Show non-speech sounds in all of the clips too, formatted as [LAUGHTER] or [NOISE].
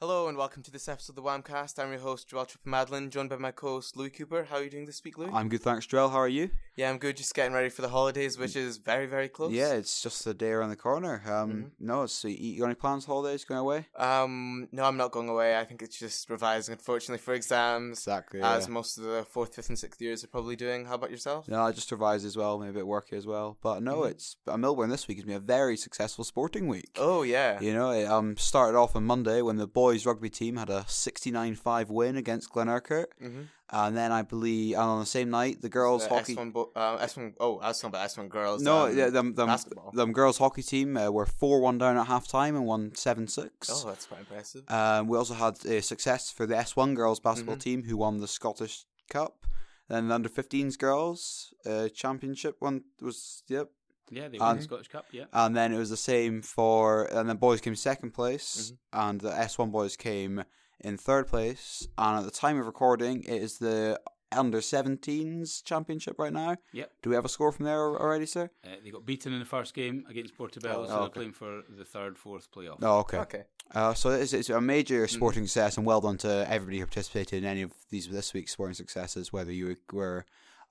Hello and welcome to this episode of the Whamcast. I'm your host Joel Triple Madeline, joined by my co-host Louis Cooper. How are you doing this week, Louis? I'm good, thanks, Joel. How are you? yeah, I'm good. Just getting ready for the holidays, which is very, very close. Yeah, it's just a day around the corner. Um, Mhm. no, it's you, you got any plans? For holidays going away? Um, no, I'm not going away. I think it's just revising, unfortunately, for exams, Exactly. as yeah. most of the fourth, fifth, and sixth years are probably doing. How about yourself? No, I just revised as well, maybe a bit worky as well. But no, Mhm. it's uh, Millburn this week has been a very successful sporting week. Oh yeah. You know, it um started off on Monday when the boys rugby team had a 69-5 win against Glenurquhart, Mm-hmm. and then I believe and on the same night the girls hockey. S1, bo- uh, S1. Oh, I was talking about S1 girls. No, um, yeah, them, them, basketball. them girls hockey team uh, were four one down at halftime and won seven six. Oh, that's quite impressive. Um, we also had uh, success for the S1 girls basketball Mhm. team who won the Scottish Cup. Then the under 15s girls uh, championship one was yep, Yeah, they And- the Scottish Cup. Yeah, and then it was the same for and then boys came second place Mm-hmm. and the S1 boys came in third place. And at the time of recording, it is the under 17s championship right now. Yep. Do we have a score from there already, sir? uh, they got beaten in the first game against Portobello, Oh, so okay. they're playing for the third, fourth playoff. Oh, okay. Okay. Uh, so it's, it's a major Mm-hmm. sporting success, and well done to everybody who participated in any of these this week's sporting successes, whether you were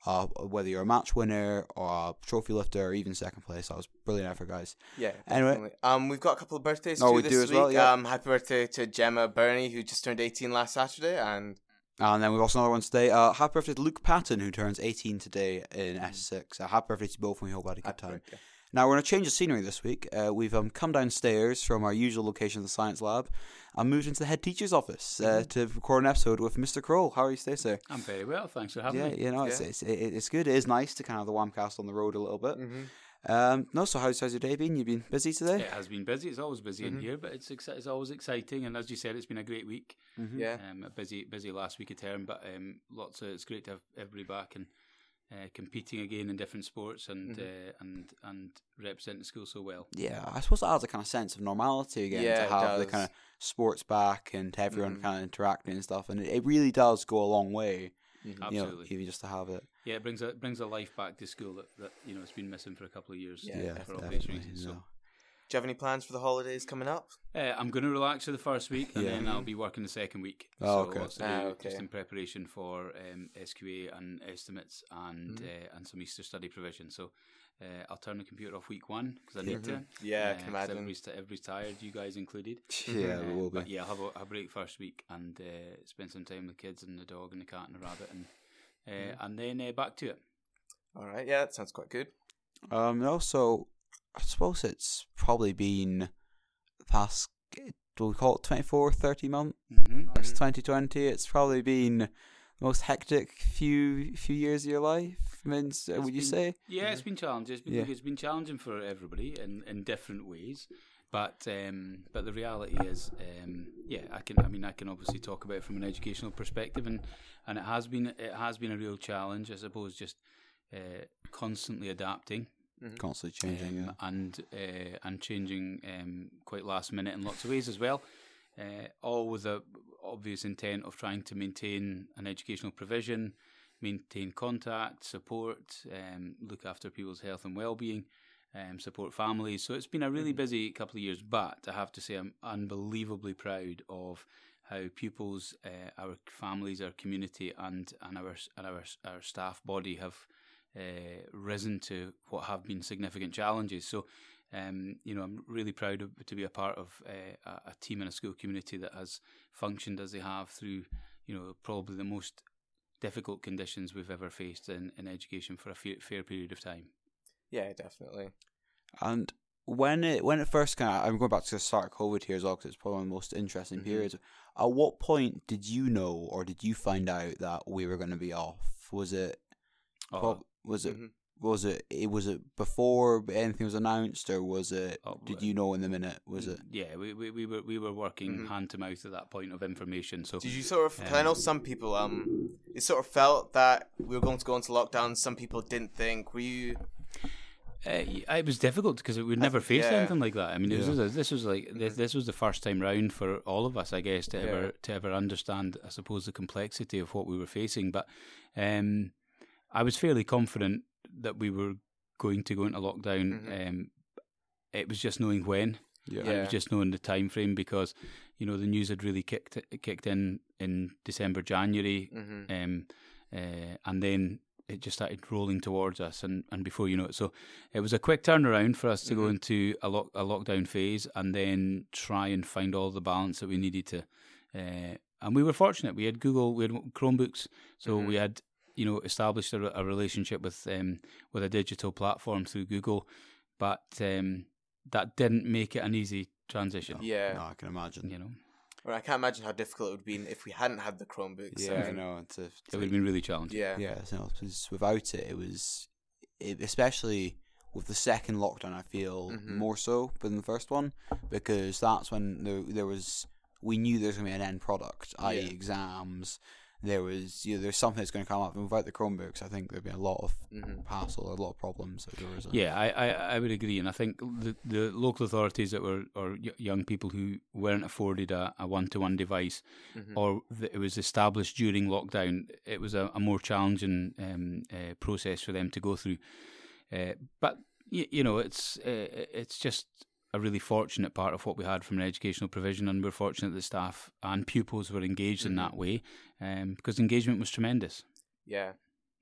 uh, whether you're a match winner or a trophy lifter or even second place. That was brilliant effort, guys. Yeah, Anyway. definitely. Um, we've got a couple of birthdays Oh, too we this do as week. well, yeah. Um, happy birthday to Gemma Burney, who just turned 18 last Saturday, and And then we've also another one today. Uh, happy birthday to Luke Patton, who turns 18 today in S6. Uh, happy birthday to both, and we hope you had a good happy time. birthday. Now, we're going to change the scenery this week. Uh, we've um, come downstairs from our usual location, the science lab, and moved into the head teacher's office uh, Mm-hmm. to record an episode with Mr. Kroll. How are you today, sir? I'm very well, thanks for having me. Yeah, me. you know, it's, Yeah. it's, it, it's good. It is nice to kind of have the Whamcast on the road a little bit. Mm-hmm. Um, no, so how's, how's your day been? You've been busy today? It has been busy. It's always busy Mhm. in here, but it's exci- it's always exciting. And as you said, it's been a great week. Mhm. Yeah. Um, a busy busy last week of term, but um, lots of it's great to have everybody back and uh, competing again in different sports and Mhm. uh, and and representing the school so well. Yeah, I suppose that adds a kind of sense of normality again Yeah, to have the kind of sports back and to everyone Mhm. kind of interacting and stuff. And it, it really does go a long way, Mhm. you know, even just to have it. Yeah, it brings a brings a life back to school that, that you know it's been missing for a couple of years. Yeah, Yeah, for obvious definitely. reasons. So know. Do you have any plans for the holidays coming up? Uh, I'm going to relax for the first week, and Yeah. then I'll be working the second week. Oh, so okay. lots to do Ah, okay. just in preparation for um, SQA and estimates and uh, and some Easter study provision. So uh, I'll turn the computer off week one because I need to. Yeah, I Uh, can 'cause imagine. Everybody's, t- everybody's tired, you guys included. [LAUGHS] Yeah, we Uh, will be. But yeah, I'll have a, a break first week and uh, spend some time with the kids and the dog and the cat and the rabbit, and uh, and then uh, back to it. All right, yeah, that sounds quite good. Um, also, I suppose it's probably been the past, do we call it 24, 30 months? Mm-hmm. It's Mhm. 2020. It's probably been the most hectic few few years of your life. I mean, s- It's would you say? Yeah, it's been challenging. It's been, Yeah. it's been challenging for everybody in, in different ways. But um, but the reality is, um, yeah, I can. I mean, I can obviously talk about it from an educational perspective, and, and it has been it has been a real challenge. I suppose just uh, constantly adapting Constantly changing. um, yeah. and uh, and changing um, quite last minute in lots of ways as well. Uh, all with the obvious intent of trying to maintain an educational provision, maintain contact, support, um, look after people's health and well-being, um, support families. So it's been a really busy couple of years. But I have to say, I'm unbelievably proud of how pupils, uh, our families, our community, and and our and our our staff body have uh, risen to what have been significant challenges. So, um, you know, I'm really proud of, to be a part of uh, a, a team and a school community that has functioned as they have through, you know, probably the most difficult conditions we've ever faced in, in education for a fair, fair period of time. Yeah, definitely. And when it when it first kind of, I'm going back to the start of COVID here as well because it's probably one of the most interesting Mhm. periods. At what point did you know or did you find out that we were going to be off? Was it Oh, prob- was it Mhm. was it it was it before anything was announced or was it Oh, did you know in the minute was it Yeah, we, we, we were we were working Mhm. hand to mouth at that point of information. So Did you sort of? 'cause I know some people. Um, it sort of felt that we were going to go into lockdown. Some people didn't think. Were you? Uh, it was difficult because we'd never th- faced yeah. anything like that. I mean, it Yeah. was this was like this, this was the first time round for all of us, I guess, to Yeah. ever to ever understand, I suppose, the complexity of what we were facing. But um, I was fairly confident that we were going to go into lockdown. Mhm. Um, it was just knowing when. Yeah. And it was just knowing the time frame because you know the news had really kicked kicked in in December January, hmm um, uh, and then it just started rolling towards us, and, and before you know it, so it was a quick turnaround for us to go Mhm. into a lock a lockdown phase, and then try and find all the balance that we needed to. Uh, and we were fortunate; we had Google, we had Chromebooks, so Mhm. we had you know established a, a relationship with um, with a digital platform through Google, but um, that didn't make it an easy transition. Yeah. No, I can imagine. You know, Or I can't imagine how difficult it would have been if we hadn't had the Chromebooks. Yeah, I I know. It's a, it would have been really challenging. Yeah. yeah, so because without it, it was, it, especially with the second lockdown, I feel Mhm. more so than the first one because that's when there, there was we knew there was going to be an end product, i.e., Yeah. exams. There was you know, there's something that's going to come up, and without the Chromebooks, I think there'd be a lot of Mhm. hassle, a lot of problems outdoors. Yeah, I, I, I would agree, and I think the the local authorities that were or y- young people who weren't afforded a, a one to one device, Mhm. or that it was established during lockdown, it was a, a more challenging um, uh, process for them to go through. Uh, but y- you know, it's uh, it's just a really fortunate part of what we had from an educational provision, and we're fortunate that staff and pupils were engaged in Mhm. that way, um, because engagement was tremendous. Yeah.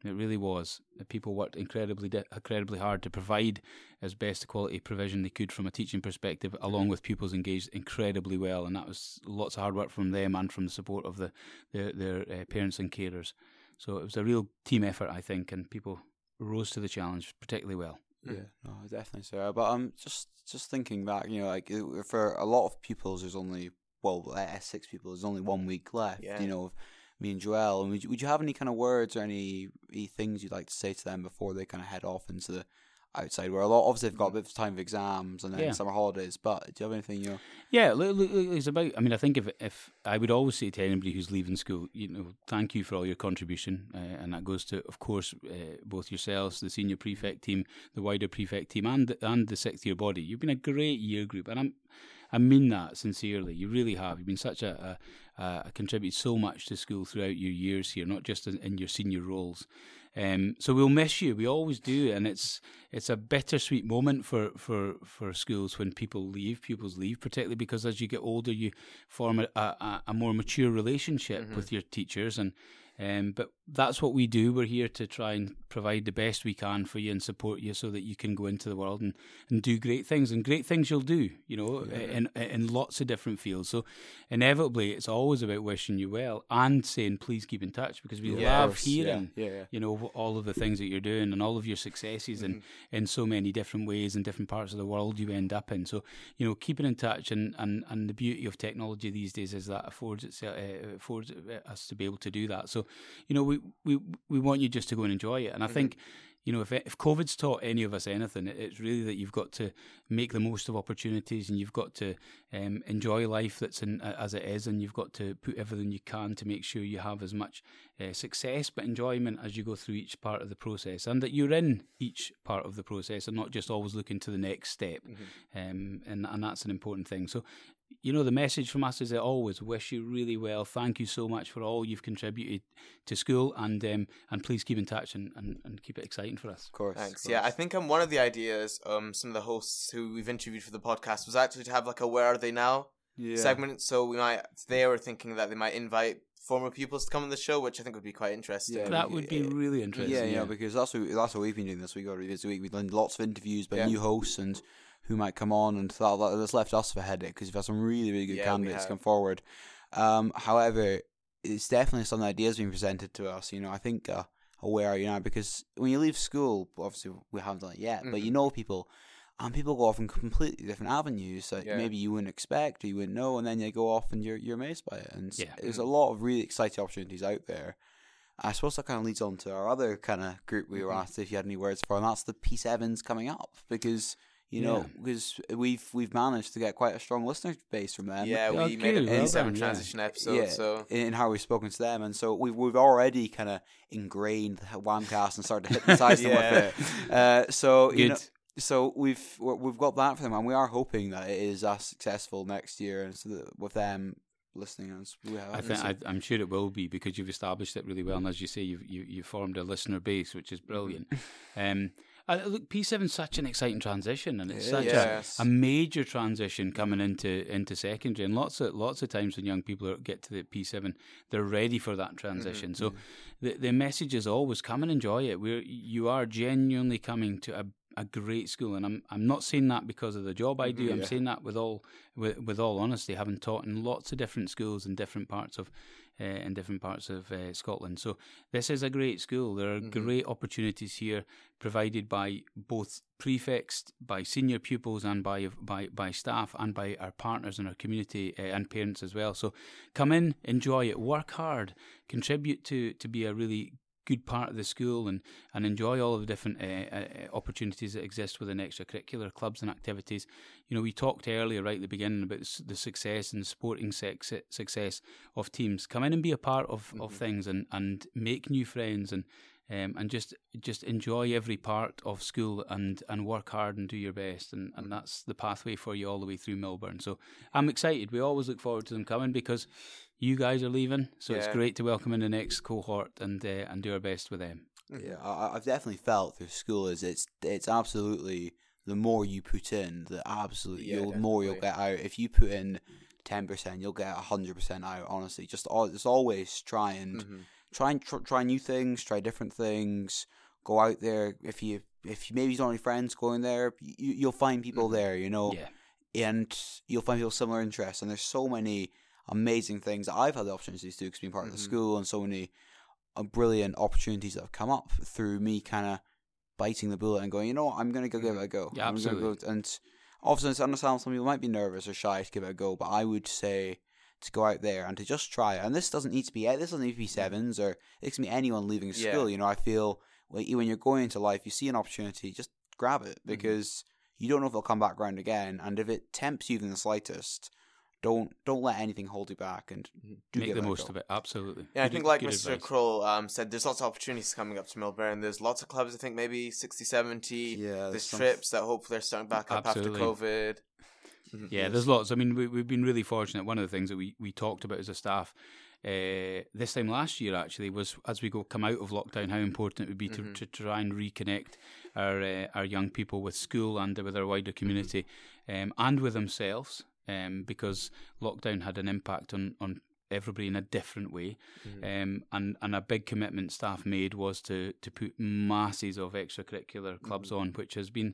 It really was. People worked incredibly, incredibly hard to provide as best a quality provision they could from a teaching perspective, along with pupils engaged incredibly well, and that was lots of hard work from them and from the support of the their, their uh, parents and carers. So it was a real team effort, I think, and people rose to the challenge particularly well. Yeah, no, definitely so. But I'm just just thinking back, you know, like for a lot of pupils, there's only well, uh, six people. There's only one week left. Yeah. You know, of me and Joel. And would you, would you have any kind of words or any, any things you'd like to say to them before they kind of head off into the outside? Where a lot obviously they've got a bit of time of exams and then Yeah. summer holidays. But do you have anything you? Yeah, look, look, look, it's about. I mean, I think if if I would always say to anybody who's leaving school, you know, thank you for all your contribution, uh, and that goes to, of course, uh, both yourselves, the senior prefect team, the wider prefect team, and and the sixth year body. You've been a great year group, and I'm. I mean that sincerely. You really have. You've been such a, a, a contributed so much to school throughout your years here, not just in, in your senior roles. Um, so we'll miss you. We always do, and it's it's a bittersweet moment for, for, for schools when people leave, pupils leave, particularly because as you get older, you form a, a, a more mature relationship Mhm. with your teachers, and um, but that's what we do. We're here to try and provide the best we can for you and support you so that you can go into the world and, and do great things and great things you'll do. You know, in in lots of different fields. So inevitably, it's always about wishing you well and saying please keep in touch because we Yeah, love hearing Yeah, yeah. yeah. you know all of the things that you're doing and all of your successes and in so many different ways and different parts of the world you end up in so you know keeping in touch and and, and the beauty of technology these days is that affords itself uh, affords us to be able to do that so you know we we we we want you just to go and enjoy it and i think you know, if if COVID's taught any of us anything, it's really that you've got to make the most of opportunities, and you've got to um, enjoy life that's in as it is, and you've got to put everything you can to make sure you have as much uh, success but enjoyment as you go through each part of the process, and that you're in each part of the process, and not just always looking to the next step. Um, and and that's an important thing. So. You know, the message from us is that always wish you really well. Thank you so much for all you've contributed to school, and um, and please keep in touch and, and, and keep it exciting for us. Of course. Thanks. of Yeah, I course. think um, one of the ideas, um, some of the hosts who we've interviewed for the podcast was actually to have like a "Where Are They Now" yeah. segment. So we might they were thinking that they might invite former pupils to come on the show, which I think would be quite interesting. Yeah, that would be really interesting. Yeah, you know, because that's what that's what we've been doing this week or this week. We've done lots of interviews by Yeah. new hosts and who might come on, and that, that- that's left us with a headache because we've had some really really good Yeah, candidates come forward. Um, however, it's definitely some ideas being presented to us. You know, I think uh, aware are you now because when you leave school, obviously we haven't done it yet, but Mhm. you know people. And people go off in completely different avenues that Yeah. maybe you wouldn't expect or you wouldn't know, and then you go off and you're you're amazed by it. And Yeah. there's a lot of really exciting opportunities out there. I suppose that kind of leads on to our other kind of group we were Mhm. asked if you had any words for, and that's the P7s coming up because you know Yeah. because we've we've managed to get quite a strong listener base from them. yeah, Oh, we made a good, well P7 done, yeah. transition episode, Yeah. so in in how we've spoken to them, and so we've we've already kind of ingrained the Whamcast and started to hypnotize them [LAUGHS] Yeah. with it. Uh, so you Good. know, so we've we're- we've got that for them, and we are hoping that it is as successful next year, and so that with them listening as we have. I think I, I'm sure it will be because you've established it really well, and as you say, you've you, you formed a listener base, which is brilliant. [LAUGHS] um, Uh, look, P7 is such an exciting transition, and it's such. Yes. a, a major transition coming into into secondary. And lots of lots of times when young people are, get to the P7, they're ready for that transition. So the the message is always come and enjoy it. We're you are genuinely coming to a a great school, and I'm I'm not saying that because of the job I do. I'm saying that with all with, with all honesty, having taught in lots of different schools in different parts of uh, in different parts of uh, Scotland. So this is a great school. There are great opportunities here provided by both prefects, by senior pupils, and by by by staff, and by our partners in our community uh, and parents as well. So come in, enjoy it, work hard, contribute to to be a really good part of the school and, and enjoy all of the different uh, uh, opportunities that exist within extracurricular clubs and activities. You know, we talked earlier, right at the beginning, about the success and sporting sex- success of teams. Come in and be a part of, of things and, and make new friends and um, and just just enjoy every part of school and, and work hard and do your best and, and that's the pathway for you all the way through Millburn. So I'm excited. We always look forward to them coming because you guys are leaving, so it's great to welcome in the next cohort and uh, and do our best with them. Yeah, I, I've definitely felt through school is it's it's absolutely the more you put in, the absolute Yeah, you'll more you'll get out. If you put in ten percent, you'll get hundred percent out. Honestly, just al- just always try and Mm-hmm. try and tr- try new things, try different things. Go out there. If you if you maybe you don't have any friends going there, you, you'll find people Mm-hmm. there. You know, Yeah, and you'll find people similar interests. And there's so many amazing things that I've had the opportunities to do because being part of the Mhm. school, and so many uh, brilliant opportunities that have come up through me kind of biting the bullet and going, you know what, I'm going to go give it a go. Yeah, I'm gonna absolutely. Go, and obviously, it's understandable some people might be nervous or shy to give it a go, but I would say to go out there and to just try it. And this doesn't need to be this doesn't need to be sevens or it can be anyone leaving Yeah. school. You know, I feel like when you're going into life, you see an opportunity, just grab Mm-hmm. it because you don't know if it'll come back around again. And if it tempts you even the slightest, don't don't let anything hold you back and do make the most go. of it. Absolutely. Yeah, I think like Mr. advice. Kroll um, said, there's lots of opportunities coming up to Millburn. There's lots of clubs, I think maybe 60, 70. Yeah, there's there's some- trips that hopefully are starting back up Absolutely. after COVID. Yeah, there's lots. I mean, we, we've been really fortunate. One of the things that we, we talked about as a staff uh, this time last year actually was as we go come out of lockdown, how important it would be to, to try and reconnect our uh, our young people with school and with our wider community, um, and with themselves, um, because lockdown had an impact on on everybody in a different way. Um, and, and a big commitment staff made was to, to put masses of extracurricular clubs on, which has been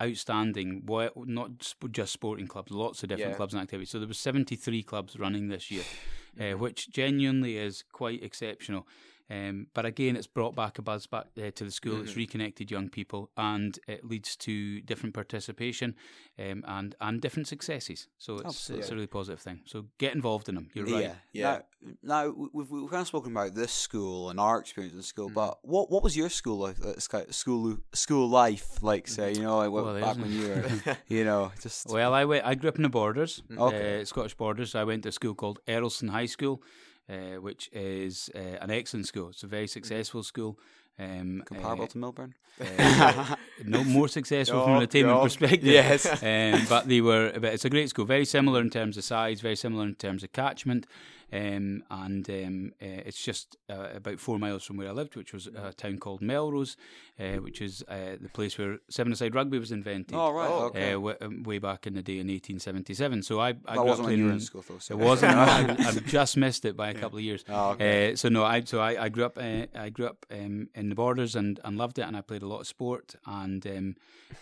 outstanding. Well, not sp- just sporting clubs, lots of different Yeah. clubs and activities. So there was 73 clubs running this year, [SIGHS] uh, which genuinely is quite exceptional. Um, but again, it's brought back a buzz back uh, to the school. It's reconnected young people, and it leads to different participation um, and and different successes. So it's it's a really positive thing. So get involved in them. You're right. Yeah. Yeah. Now, now we- we've, we've kind of spoken about this school and our experience in the school, Mm-hmm. but what what was your school life, uh, school school life like? Say, you know, like Well, back when you were, [LAUGHS] you know, just Well, I went. I grew up in the Borders, Okay. uh, Scottish Borders. I went to a school called Errolson High School, uh, which is uh, an excellent school. It's a very successful school. Um, comparable uh, to Millburn? uh, no more successful from an attainment no. perspective. Yes. um, but they were. But it's a great school. Very similar in terms of size. Very similar in terms of catchment. Um, and um, uh, it's just uh, about four miles from where I lived, which was a town called Melrose, uh, which is uh, the place where seven-a-side rugby was invented. Oh right, Oh, okay. Uh, w- um, way back in the day in 1877. So I, I that grew up wasn't when you were playing. in school, though. So It wasn't. I, [LAUGHS] I've just missed it by a couple of years. Oh, okay. Uh, so no, I so I, I grew up uh, I grew up um, in the borders and, and loved it, and I played a lot of sport and um,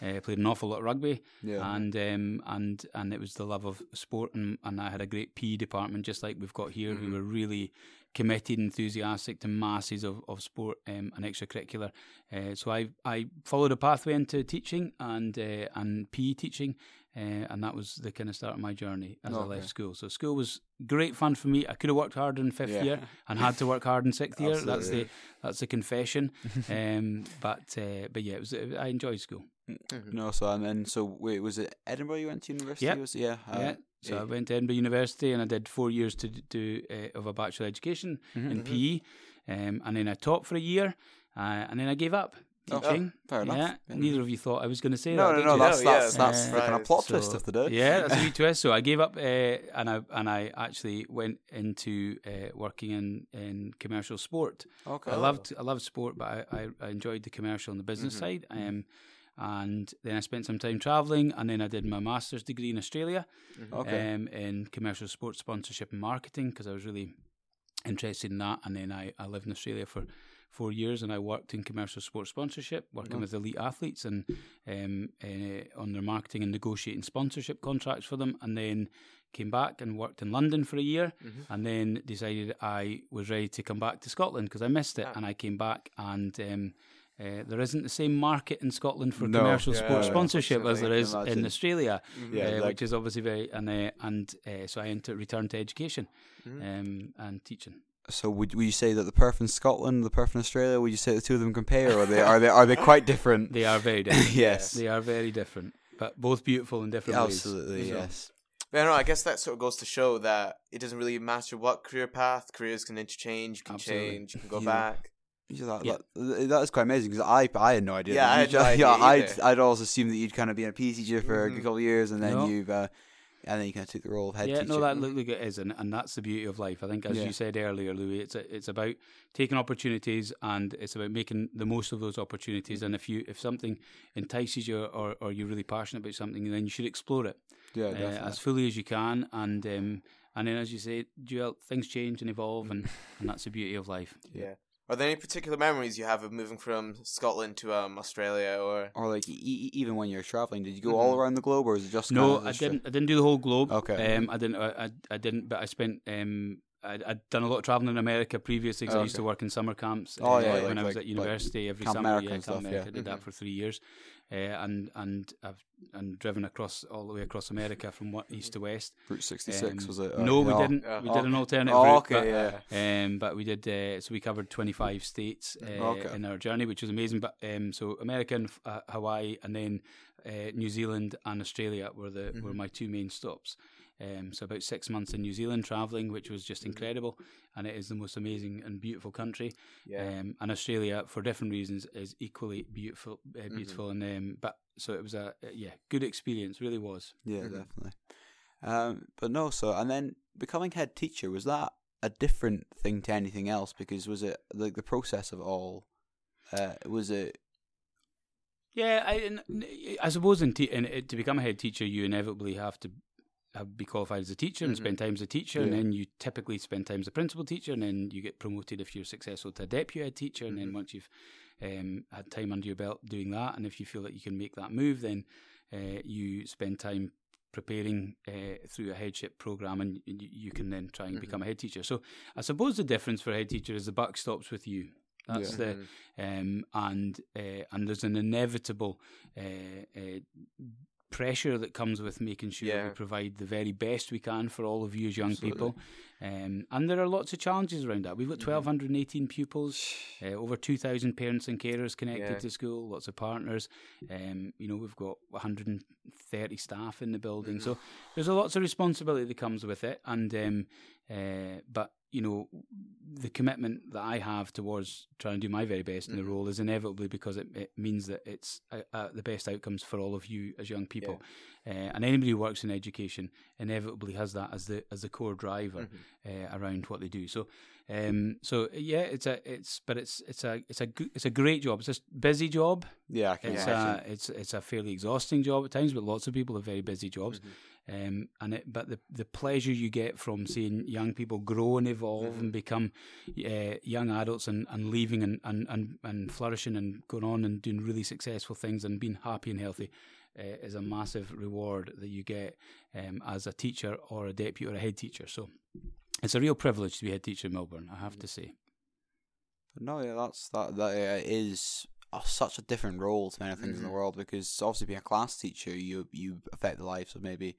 uh, played an awful lot of rugby, Yeah. and um, and and it was the love of sport, and, and I had a great PE department just like we've got here, who were really committed, enthusiastic to masses of, of sport um, and extracurricular. Uh, so I I followed a pathway into teaching and uh, and PE teaching. Uh, and that was the kind of start of my journey as I left school. So school was great fun for me. I could have worked harder in fifth Yeah. year and had to work hard in sixth year. That's the that's the confession. [LAUGHS] um, but uh, but yeah, it was. I enjoyed school. No, so and then so wait, was it Edinburgh you went to university? Yep. Was yeah, uh, yeah. So yeah. I went to Edinburgh University and I did four years to do uh, of a bachelor education Mm-hmm. in PE, um, and then I taught for a year, uh, and then I gave up. Oh, teaching. fair enough. Yeah. Yeah. Neither of you thought I was going to say No, that. no, did no. you? That's No, yeah, that's that's uh, the kind of plot so- twist of the day. Yeah, that's a wee [LAUGHS] twist. So I gave up, uh, and I and I actually went into uh, working in, in commercial sport. Okay. I loved I loved sport, but I, I, I enjoyed the commercial and the business Mhm. side. Um, and then I spent some time traveling, and then I did my master's degree in Australia Okay. um, in commercial sports sponsorship and marketing because I was really interested in that. And then I, I lived in Australia for four years and I worked in commercial sports sponsorship, working with elite athletes and um, uh, on their marketing and negotiating sponsorship contracts for them. And then came back and worked in London for a year Mhm. and then decided I was ready to come back to Scotland because I missed it. Ah. And I came back and. Um, uh, there isn't the same market in Scotland for No. commercial Yeah, sports sponsorship as there is imagine. in Australia Yeah, uh, like- which is obviously very and uh, and uh, so I enter, returned to education Mhm. um, and teaching. So would would you say that the Perth in Scotland, the Perth in Australia, would you say the two of them compare, or are they are they are they quite different? [LAUGHS] They are very [LAUGHS] different. yes, they are very different, but both beautiful in different absolutely ways. So- yes. But I don't know. I guess that sort of goes to show that it doesn't really matter what career path. Careers can interchange. You can Absolutely. change. You can go Yeah. back. Yeah, that, Yeah. that, that is quite amazing because I I had no idea. Yeah, I had no [LAUGHS] idea yeah, I'd, either. I'd always assumed that you'd kind of been a PE teacher for a Mhm. couple of years and then No. you've uh, and then you kind of took the role of head yeah, teacher. no, that look like it is, and, and that's the beauty of life. I think, as Yeah. you said earlier, Louis, it's a, it's about taking opportunities, and it's about making the most of those opportunities. And if you if something entices you, or, or you're really passionate about something, then you should explore it yeah, uh, definitely. as fully as you can. And um, and then, as you say, Joel, things change and evolve, and, and that's the beauty of life. Yeah. Are there any particular memories you have of moving from Scotland to um Australia or? or like e- even when you're traveling, did you go all Mhm. around the globe, or is it just No, I didn't. I didn't do the whole globe. Okay. Um, I didn't. I, I, I didn't. But I spent. Um, I'd, I'd done a lot of traveling in America previously because I used to work in summer camps. Oh, yeah, when like- I was like- at university every Camp summer. America yeah, and Camp stuff, America. yeah. Did that Mhm. for three years, uh, and and I've and driven across all the way across America from what, east to west. Route 66 Um, was it? no, we Oh, didn't. yeah. We did an alternative Oh, route. okay, but, yeah. um, but we did, uh, so we covered 25 states uh, Okay. in our journey, which was amazing. But um, so America and uh, Hawaii, and then uh, New Zealand and Australia were the were Mhm. my two main stops. Um, so about six months in New Zealand traveling, which was just Mhm. incredible, and it is the most amazing and beautiful country. Yeah. Um, and Australia, for different reasons, is equally beautiful. Uh, beautiful, and um, but so it was a uh, yeah good experience, really was. Yeah, Mhm. definitely. Um, but no, so and then becoming head teacher was that a different thing to anything else? Because was it like the process of all? Uh, was it? Yeah, I, I suppose in, te- in to become a head teacher, you inevitably have to have, be qualified as a teacher and Mhm. spend time as a teacher, and then you typically spend time as a principal teacher, and then you get promoted if you're successful to a deputy head teacher, and then Mhm. once you've um, had time under your belt doing that, and if you feel that you can make that move, then uh, you spend time preparing uh, through a headship program, and you, you can then try and Mhm. become a head teacher. So I suppose the difference for a head teacher is the buck stops with you. That's Yeah. the Mhm. um, and uh, and there's an inevitable uh, uh, pressure that comes with making sure Yeah. we provide the very best we can for all of you as young Absolutely. people. Um, and there are lots of challenges around that. We've got Mhm. 1,218 pupils, uh, over 2,000 parents and carers connected Yeah. to school, lots of partners. Um, you know, we've got 130 staff in the building. Mhm. So there's a lots of responsibility that comes with it. And um, uh, but you know, the commitment that I have towards trying to do my very best in the Mhm. role is inevitably because it, it means that it's uh, uh, the best outcomes for all of you as young people. Uh, and anybody who works in education inevitably has that as the as the core driver Mhm. uh, around what they do. So, um, so yeah, it's a it's but it's it's a it's a it's a great job. It's a busy job. Yeah, I can It's imagine. a it's it's a fairly exhausting job at times, but lots of people have very busy jobs. Mhm. Um, and it, but the the pleasure you get from seeing young people grow and evolve Mhm. and become uh, young adults and, and leaving and, and, and, and flourishing and going on and doing really successful things and being happy and healthy uh, is a massive reward that you get um, as a teacher or a deputy or a head teacher. So it's a real privilege to be head teacher in Millburn, I have to say. No, yeah, that's that. That uh, is uh, such a different role to many things in the Mhm. world because obviously being a class teacher, you you affect the lives of maybe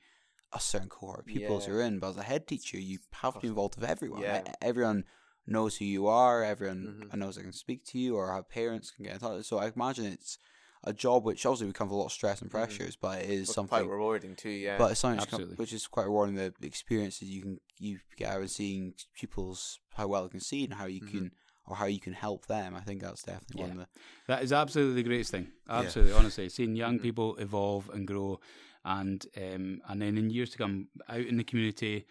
a certain cohort of pupils Yeah. you're in. But as a head teacher, you have to be involved with everyone. Yeah. E- Everyone knows who you are. Everyone Mhm. knows they can speak to you, or how parents can get in touch. So I imagine it's a job which obviously would come with a lot of stress and Mhm. pressures, but it is But something. quite rewarding too. Yeah. But it's something which, Absolutely. which is quite rewarding. The experiences you can you get out of seeing pupils how well they can see and how you Mhm. can or how you can help them. I think that's definitely one of the That is absolutely the greatest thing. Absolutely, honestly, seeing young Mm-hmm. people evolve and grow, and um, and then in years to come, out in the community,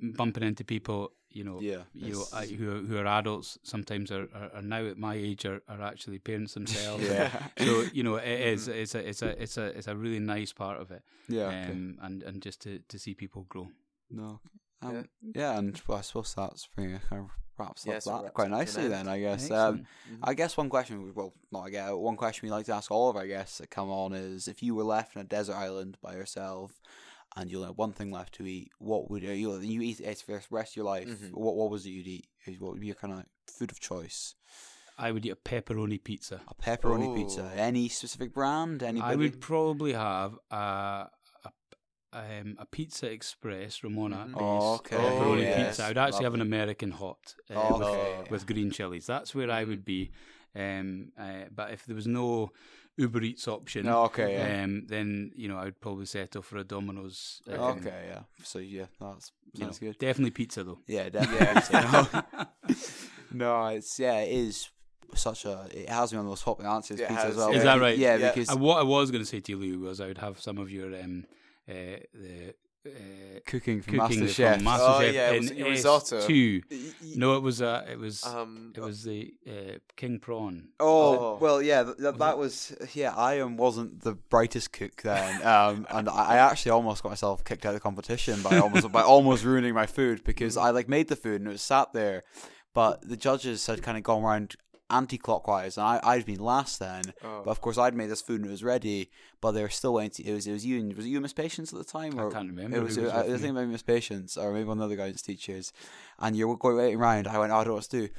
bumping into people, you know, Yeah, you know, uh, who are, who are adults. Sometimes are, are, are now at my age are, are actually parents themselves. Yeah. so [LAUGHS] you know, it is. It's a it's a it's a it's a really nice part of it. yeah. okay. Um, and and just to, to see people grow. No. Um, yeah. and well, I suppose that's pretty kind of wraps Yeah, up so that wraps quite up to an nicely then, I guess. Um, Excellent. I guess one question, we- well, not I guess, one question we like to ask all of our guests that come on is if you were left on a desert island by yourself and you only had one thing left to eat, what would you, you eat it for the rest of your life? Mhm. What, what was it you'd eat? What would be your kind of food of choice? I would eat a pepperoni pizza. A pepperoni pizza. Oh. Any specific brand? Anybody? I would probably have a a, um, a Pizza Express Romana Mhm. Oh, okay. pepperoni yes, pizza. I would actually have an. American hot uh, Oh, with, okay. with green chilies. That's where I would be. Um, uh, but if there was no Uber Eats option, No, okay, yeah. um, then you know I would probably settle for a Domino's. um, okay, yeah. So, yeah, that's, you know, good. definitely pizza though. Yeah, definitely. [LAUGHS] [LAUGHS] no, it's yeah, it is such a. It has been one of the most popular answers It pizza as well. yeah. Is that right? Yeah, Yeah. because And what I was going to say to you, Lou, was I would have some of your um, uh, the uh, cooking from cooking MasterChef. from Oh, MasterChef yeah, it in was your risotto. S2. Y- y- No, it was uh, it was Um, it was the uh, king prawn. Oh, Oh. well, yeah, th- th- that was yeah. I wasn't the brightest cook then, um, [LAUGHS] and I I actually almost got myself kicked out of the competition by almost by almost ruining my food because I like made the food and it was sat there, but the judges had kind of gone around anti-clockwise and I I'd been last then, Oh. but of course I'd made this food and it was ready, but they were still waiting. To, it was it was you and was it you and Miss Patience at the time? I Or? can't remember. It was, who was I, I think maybe Miss Patience or maybe one of the guidance teachers, and you're going waiting around. I went, oh, I don't know what to do.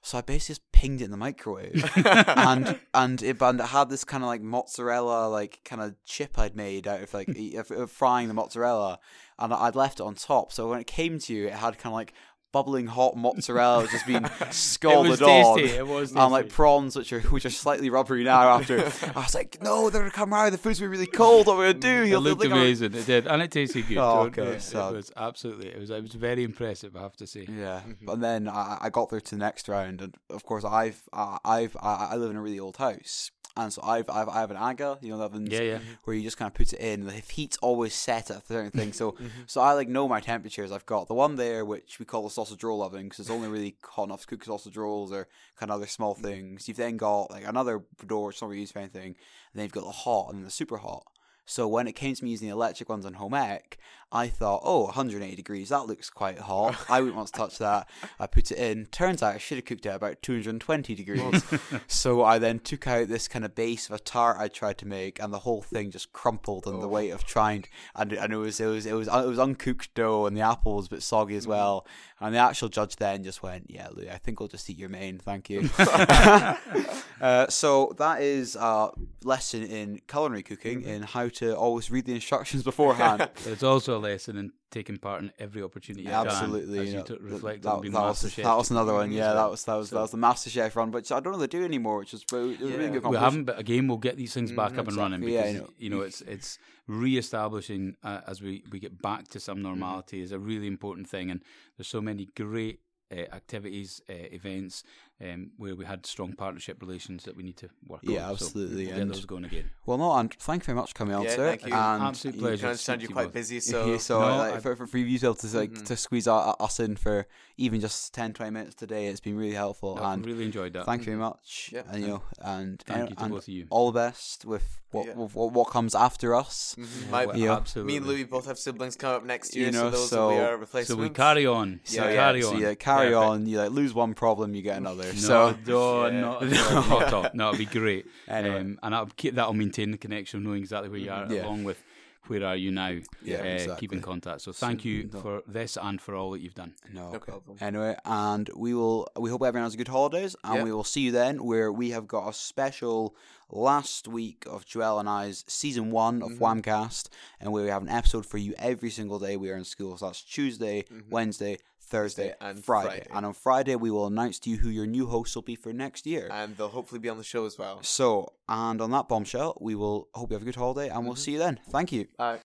So I basically just pinged it in the microwave, [LAUGHS] and and it, and it had this kind of like mozzarella like kind of chip I'd made out of like e- of, of frying the mozzarella, and I'd left it on top. So when it came to you, it had kind of like bubbling hot mozzarella just being scalded [LAUGHS] it was on. tasty. It was And like prawns, which are which are slightly rubbery now. After [LAUGHS] I was like, no, they're gonna come out. The food's gonna be really cold. What I gonna do? It He'll- he'll looked amazing. It did, and it tasted good. Oh, okay, It, so- it was absolutely. It was. It was very impressive. I have to say. Yeah, Mm-hmm. but then I, I got through to the next round, and of course I've I, I've I, I live in a really old house, and so I've I've I have an aga, you know, the ovens Yeah, yeah. where you just kind of put it in. The heat's always set at a certain thing, so [LAUGHS] Mm-hmm. so I like know my temperatures. I've got the one there which we call the sausage roll oven because it's only really hot enough to cook sausage rolls or kind of other small Mm-hmm. things. You've then got like another door which not really used for anything, and then you've got the hot and the super hot. So when it came to me using the electric ones on home ec, I thought, oh, 180 degrees, that looks quite hot. I wouldn't want to touch that. I put it in. Turns out I should have cooked it at about 220 degrees. [LAUGHS] so I then took out this kind of base of a tart I tried to make, and the whole thing just crumpled in the Oh. weight of trying. And, and it was it was it was uh, it was uncooked dough, and the apple was a bit soggy as mm. well. And the actual judge then just went, "Yeah, Lou, I think I'll just eat your main, thank you." [LAUGHS] [LAUGHS] uh, so that is a lesson in culinary cooking mm-hmm. in how to always read the instructions beforehand. There's also a lesson in taking part in every opportunity. you can, Absolutely, as you you know, th- reflect that, on being that was, that was another one. Yeah, well. that was that was So- that was the MasterChef run, which I don't know they do anymore, which is it was a really Yeah. good. we haven't, but again, we'll get these things back Mhm, up and running exactly, yeah, because know. you know it's it's re-establishing uh, as we we get back to some normality is a really important thing, and there's so many great. Uh, activities, uh, events, um, where we had strong partnership relations that we need to work on. Yeah, So absolutely, we'll get and- those going again. Well, no, and thank you very much for coming on, Yeah, sir. thank you. And Absolute you- pleasure. I can understand Speak you're to quite busy, [LAUGHS] So, so No, like, I- for, for, for you to be able to like Mhm. to squeeze our, us in for even just 10, 20 minutes today, it's been really helpful. I and really enjoyed that. thank you very much. Yeah. And you know, and Thank you to and both of you. all the best with what Yeah. with what, what comes after us. Mhm. My- Well, Yeah. Absolutely. me and Louis both have siblings coming up next year, You know, so those so- will be our So we carry on. So So yeah, carry so on. you like, carry Perfect. on. You like lose one problem, you get another. No, so [LAUGHS] no, Yeah. not, at all, not at all. No, it'll be great. [LAUGHS] Anyway. um, and I'll keep that'll maintain the connection, of knowing exactly where you are, Yeah. along with where are you now. Yeah, uh, exactly. Keep in contact. So thank you no. for this and for all that you've done. No, No problem. Anyway, and we will. We hope everyone has a good holidays, and Yeah. we will see you then. Where we have got a special last week of Joel and I's season one of Mhm. Whamcast, and where we have an episode for you every single day we are in school. So that's Tuesday, Mhm. Wednesday, Thursday, and Friday. Friday. And on Friday we will announce to you who your new host will be for next year. and they'll hopefully be on the show as well. so, and on that bombshell, we will hope you have a good holiday, and we'll Mhm. see you then. Thank you. Bye.